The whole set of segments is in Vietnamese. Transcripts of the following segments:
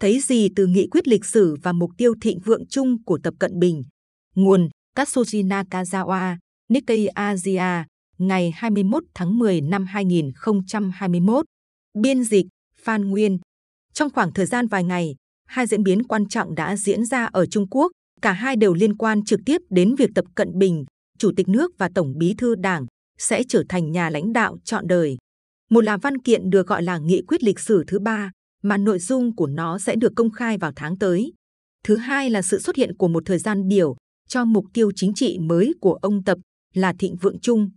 thấy gì từ nghị quyết lịch sử và mục tiêu thịnh vượng chung của Tập Cận Bình. Nguồn Katsuji Nakazawa, Nikkei Asia, ngày 21 tháng 10 năm 2021. Biên dịch Phan Nguyên. Trong khoảng thời gian vài ngày, hai diễn biến quan trọng đã diễn ra ở Trung Quốc. Cả hai đều liên quan trực tiếp đến việc Tập Cận Bình, Chủ tịch nước và Tổng bí thư Đảng sẽ trở thành nhà lãnh đạo trọn đời. Một là văn kiện được gọi là nghị quyết lịch sử thứ ba, mà nội dung của nó sẽ được công khai vào tháng tới. Thứ hai là sự xuất hiện của một thời gian biểu cho mục tiêu chính trị mới của ông Tập là thịnh vượng chung.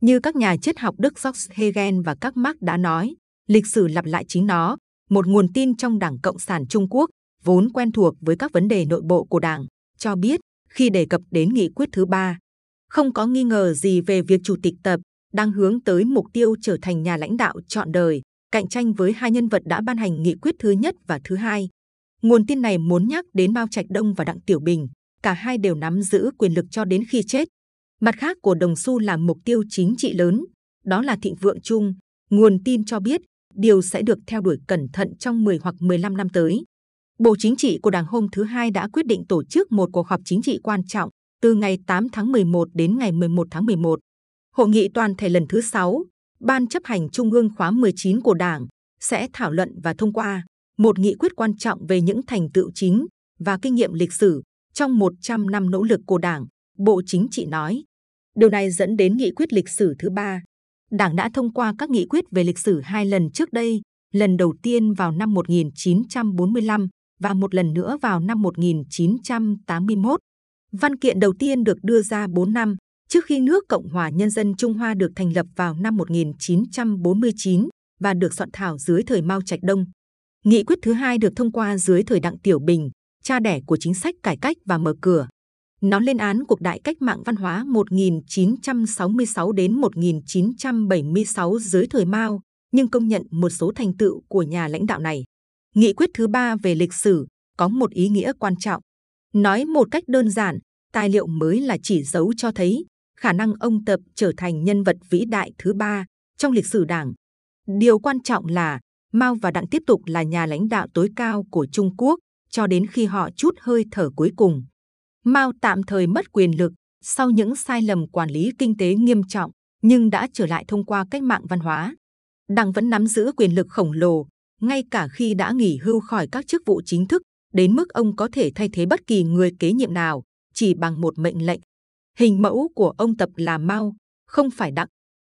Như các nhà triết học Đức George Hegel và các Marx đã nói, lịch sử lặp lại chính nó, một nguồn tin trong Đảng Cộng sản Trung Quốc vốn quen thuộc với các vấn đề nội bộ của Đảng, cho biết khi đề cập đến nghị quyết thứ ba, không có nghi ngờ gì về việc Chủ tịch Tập đang hướng tới mục tiêu trở thành nhà lãnh đạo trọn đời, cạnh tranh với hai nhân vật đã ban hành nghị quyết thứ nhất và thứ hai. Nguồn tin này muốn nhắc đến Mao Trạch Đông và Đặng Tiểu Bình, cả hai đều nắm giữ quyền lực cho đến khi chết. Mặt khác của đồng xu là mục tiêu chính trị lớn, đó là thịnh vượng chung. Nguồn tin cho biết điều sẽ được theo đuổi cẩn thận trong 10 hoặc 15 năm tới. Bộ Chính trị của Đảng hôm thứ Hai đã quyết định tổ chức một cuộc họp chính trị quan trọng từ ngày 8 tháng 11 đến ngày 11 tháng 11. Hội nghị toàn thể lần thứ 6, Ban chấp hành Trung ương khóa 19 của Đảng sẽ thảo luận và thông qua một nghị quyết quan trọng về những thành tựu chính và kinh nghiệm lịch sử trong 100 năm nỗ lực của Đảng, Bộ Chính trị nói. Điều này dẫn đến nghị quyết lịch sử thứ ba. Đảng đã thông qua các nghị quyết về lịch sử hai lần trước đây, lần đầu tiên vào năm 1945 và một lần nữa vào năm 1981. Văn kiện đầu tiên được đưa ra 4 năm trước khi nước Cộng hòa Nhân dân Trung Hoa được thành lập vào năm 1949 và được soạn thảo dưới thời Mao Trạch Đông. Nghị quyết thứ hai được thông qua dưới thời Đặng Tiểu Bình, cha đẻ của chính sách cải cách và mở cửa. Nó lên án cuộc đại cách mạng văn hóa 1966 đến 1976 dưới thời Mao, nhưng công nhận một số thành tựu của nhà lãnh đạo này. Nghị quyết thứ ba về lịch sử có một ý nghĩa quan trọng. Nói một cách đơn giản, tài liệu mới là chỉ dấu cho thấy khả năng ông Tập trở thành nhân vật vĩ đại thứ ba trong lịch sử Đảng. Điều quan trọng là Mao và Đặng tiếp tục là nhà lãnh đạo tối cao của Trung Quốc cho đến khi họ chút hơi thở cuối cùng. Mao tạm thời mất quyền lực sau những sai lầm quản lý kinh tế nghiêm trọng, nhưng đã trở lại thông qua cách mạng văn hóa. Đảng vẫn nắm giữ quyền lực khổng lồ, ngay cả khi đã nghỉ hưu khỏi các chức vụ chính thức, đến mức ông có thể thay thế bất kỳ người kế nhiệm nào chỉ bằng một mệnh lệnh. Hình mẫu của ông Tập là Mao, không phải Đặng.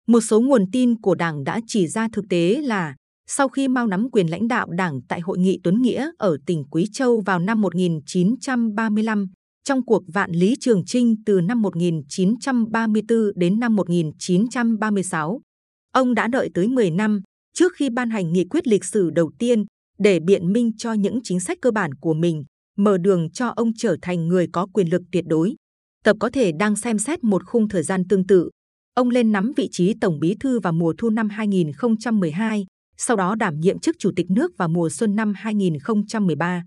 Một số nguồn tin của Đảng đã chỉ ra thực tế là sau khi Mao nắm quyền lãnh đạo Đảng tại Hội nghị Tuấn Nghĩa ở tỉnh Quý Châu vào năm 1935, trong cuộc vạn lý trường trinh từ năm 1934 đến năm 1936. Ông đã đợi tới 10 năm trước khi ban hành nghị quyết lịch sử đầu tiên để biện minh cho những chính sách cơ bản của mình, mở đường cho ông trở thành người có quyền lực tuyệt đối. Tập có thể đang xem xét một khung thời gian tương tự. Ông lên nắm vị trí Tổng Bí thư vào mùa thu năm 2012, sau đó đảm nhiệm chức Chủ tịch nước vào mùa xuân năm 2013.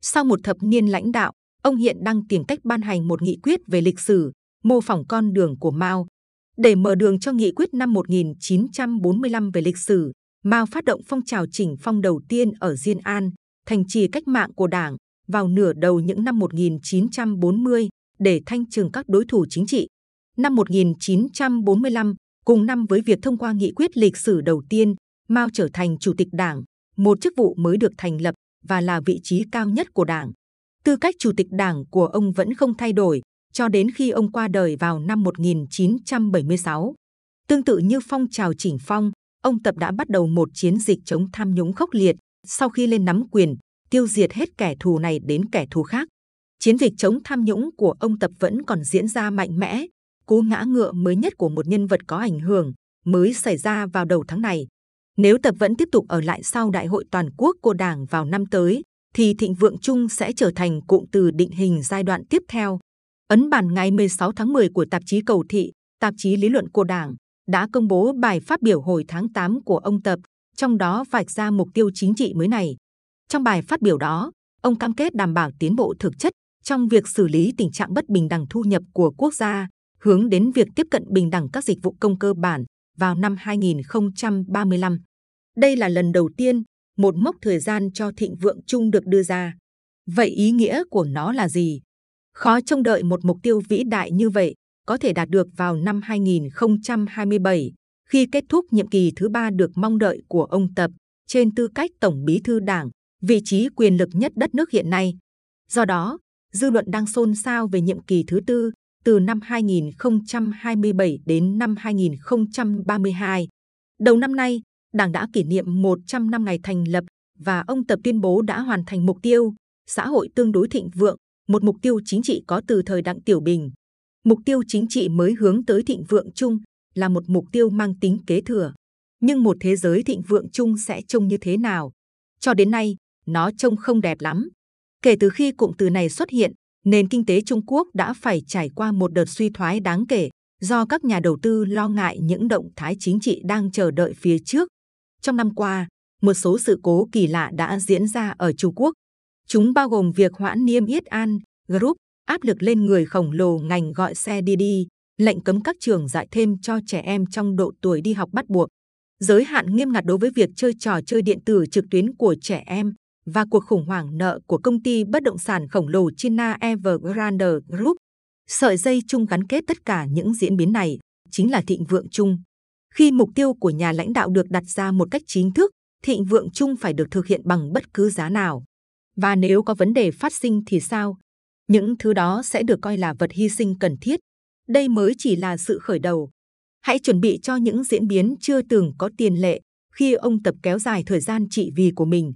Sau một thập niên lãnh đạo, ông hiện đang tìm cách ban hành một nghị quyết về lịch sử, mô phỏng con đường của Mao. Để mở đường cho nghị quyết năm 1945 về lịch sử, Mao phát động phong trào chỉnh phong đầu tiên ở Diên An, thành trì cách mạng của Đảng, vào nửa đầu những năm 1940 để thanh trừng các đối thủ chính trị. Năm 1945, cùng năm với việc thông qua nghị quyết lịch sử đầu tiên, Mao trở thành chủ tịch đảng, một chức vụ mới được thành lập và là vị trí cao nhất của đảng. Tư cách chủ tịch đảng của ông vẫn không thay đổi cho đến khi ông qua đời vào năm 1976. Tương tự như phong trào chỉnh phong, ông Tập đã bắt đầu một chiến dịch chống tham nhũng khốc liệt sau khi lên nắm quyền, tiêu diệt hết kẻ thù này đến kẻ thù khác. Chiến dịch chống tham nhũng của ông Tập vẫn còn diễn ra mạnh mẽ. Cú ngã ngựa mới nhất của một nhân vật có ảnh hưởng mới xảy ra vào đầu tháng này. Nếu Tập vẫn tiếp tục ở lại sau Đại hội toàn quốc của Đảng vào năm tới, thì thịnh vượng chung sẽ trở thành cụm từ định hình giai đoạn tiếp theo. Ấn bản ngày 16 tháng 10 của tạp chí Cầu Thị, tạp chí lý luận của Đảng, đã công bố bài phát biểu hồi tháng 8 của ông Tập, trong đó vạch ra mục tiêu chính trị mới này. Trong bài phát biểu đó, ông cam kết đảm bảo tiến bộ thực chất trong việc xử lý tình trạng bất bình đẳng thu nhập của quốc gia, hướng đến việc tiếp cận bình đẳng các dịch vụ công cơ bản vào năm 2035. Đây là lần đầu tiên một mốc thời gian cho thịnh vượng chung được đưa ra. Vậy ý nghĩa của nó là gì? Khó trông đợi một mục tiêu vĩ đại như vậy có thể đạt được vào năm 2027 khi kết thúc nhiệm kỳ thứ ba được mong đợi của ông Tập trên tư cách Tổng Bí thư Đảng, vị trí quyền lực nhất đất nước hiện nay. Do đó, dư luận đang xôn xao về nhiệm kỳ thứ tư từ năm 2027 đến năm 2032. Đầu năm nay, Đảng đã kỷ niệm 100 năm ngày thành lập và ông Tập tuyên bố đã hoàn thành mục tiêu xã hội tương đối thịnh vượng, một mục tiêu chính trị có từ thời Đặng Tiểu Bình. Mục tiêu chính trị mới hướng tới thịnh vượng chung là một mục tiêu mang tính kế thừa. Nhưng một thế giới thịnh vượng chung sẽ trông như thế nào? Cho đến nay, nó trông không đẹp lắm. Kể từ khi cụm từ này xuất hiện, nền kinh tế Trung Quốc đã phải trải qua một đợt suy thoái đáng kể do các nhà đầu tư lo ngại những động thái chính trị đang chờ đợi phía trước. Trong năm qua, một số sự cố kỳ lạ đã diễn ra ở Trung Quốc. Chúng bao gồm việc hoãn niêm yết An Group, áp lực lên người khổng lồ ngành gọi xe Didi, lệnh cấm các trường dạy thêm cho trẻ em trong độ tuổi đi học bắt buộc, giới hạn nghiêm ngặt đối với việc chơi trò chơi điện tử trực tuyến của trẻ em và cuộc khủng hoảng nợ của công ty bất động sản khổng lồ China Evergrande Group. Sợi dây chung gắn kết tất cả những diễn biến này chính là thịnh vượng chung. Khi mục tiêu của nhà lãnh đạo được đặt ra một cách chính thức, thịnh vượng chung phải được thực hiện bằng bất cứ giá nào. Và nếu có vấn đề phát sinh thì sao? Những thứ đó sẽ được coi là vật hy sinh cần thiết. Đây mới chỉ là sự khởi đầu. Hãy chuẩn bị cho những diễn biến chưa từng có tiền lệ khi ông tập kéo dài thời gian trị vì của mình